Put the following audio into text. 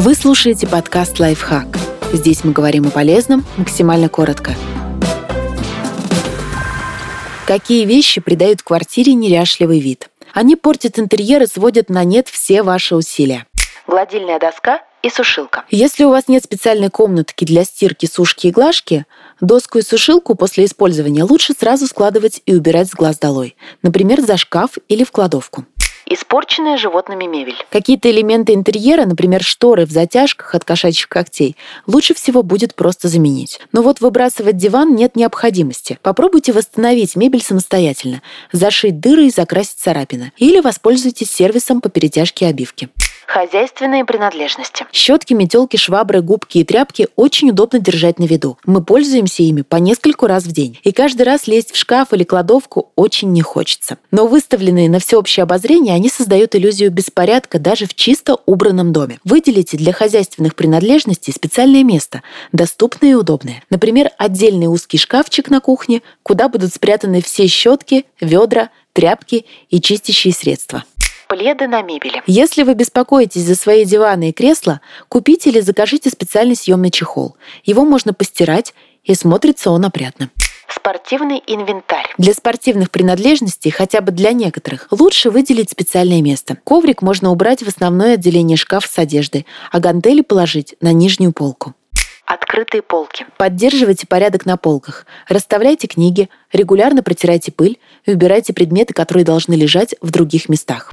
Вы слушаете подкаст «Лайфхак». Здесь мы говорим о полезном максимально коротко. Какие вещи придают квартире неряшливый вид? Они портят интерьер и сводят на нет все ваши усилия. Гладильная доска и сушилка. Если у вас нет специальной комнатки для стирки, сушки и глажки, доску и сушилку после использования лучше сразу складывать и убирать с глаз долой, например, за шкаф или в кладовку испорченная животными мебель. Какие-то элементы интерьера, например, шторы в затяжках от кошачьих когтей, лучше всего будет просто заменить. Но вот выбрасывать диван нет необходимости. Попробуйте восстановить мебель самостоятельно, зашить дыры и закрасить царапины. Или воспользуйтесь сервисом по перетяжке обивки. Хозяйственные принадлежности. Щетки, метелки, швабры, губки и тряпки очень удобно держать на виду. Мы пользуемся ими по нескольку раз в день. И каждый раз лезть в шкаф или кладовку очень не хочется. Но выставленные на всеобщее обозрение, они создают иллюзию беспорядка даже в чисто убранном доме. Выделите для хозяйственных принадлежностей специальное место, доступное и удобное. Например, отдельный узкий шкафчик на кухне, куда будут спрятаны все щетки, ведра, тряпки и чистящие средства пледы на мебели. Если вы беспокоитесь за свои диваны и кресла, купите или закажите специальный съемный чехол. Его можно постирать, и смотрится он опрятно. Спортивный инвентарь. Для спортивных принадлежностей, хотя бы для некоторых, лучше выделить специальное место. Коврик можно убрать в основное отделение шкафа с одеждой, а гантели положить на нижнюю полку открытые полки. Поддерживайте порядок на полках. Расставляйте книги, регулярно протирайте пыль и убирайте предметы, которые должны лежать в других местах.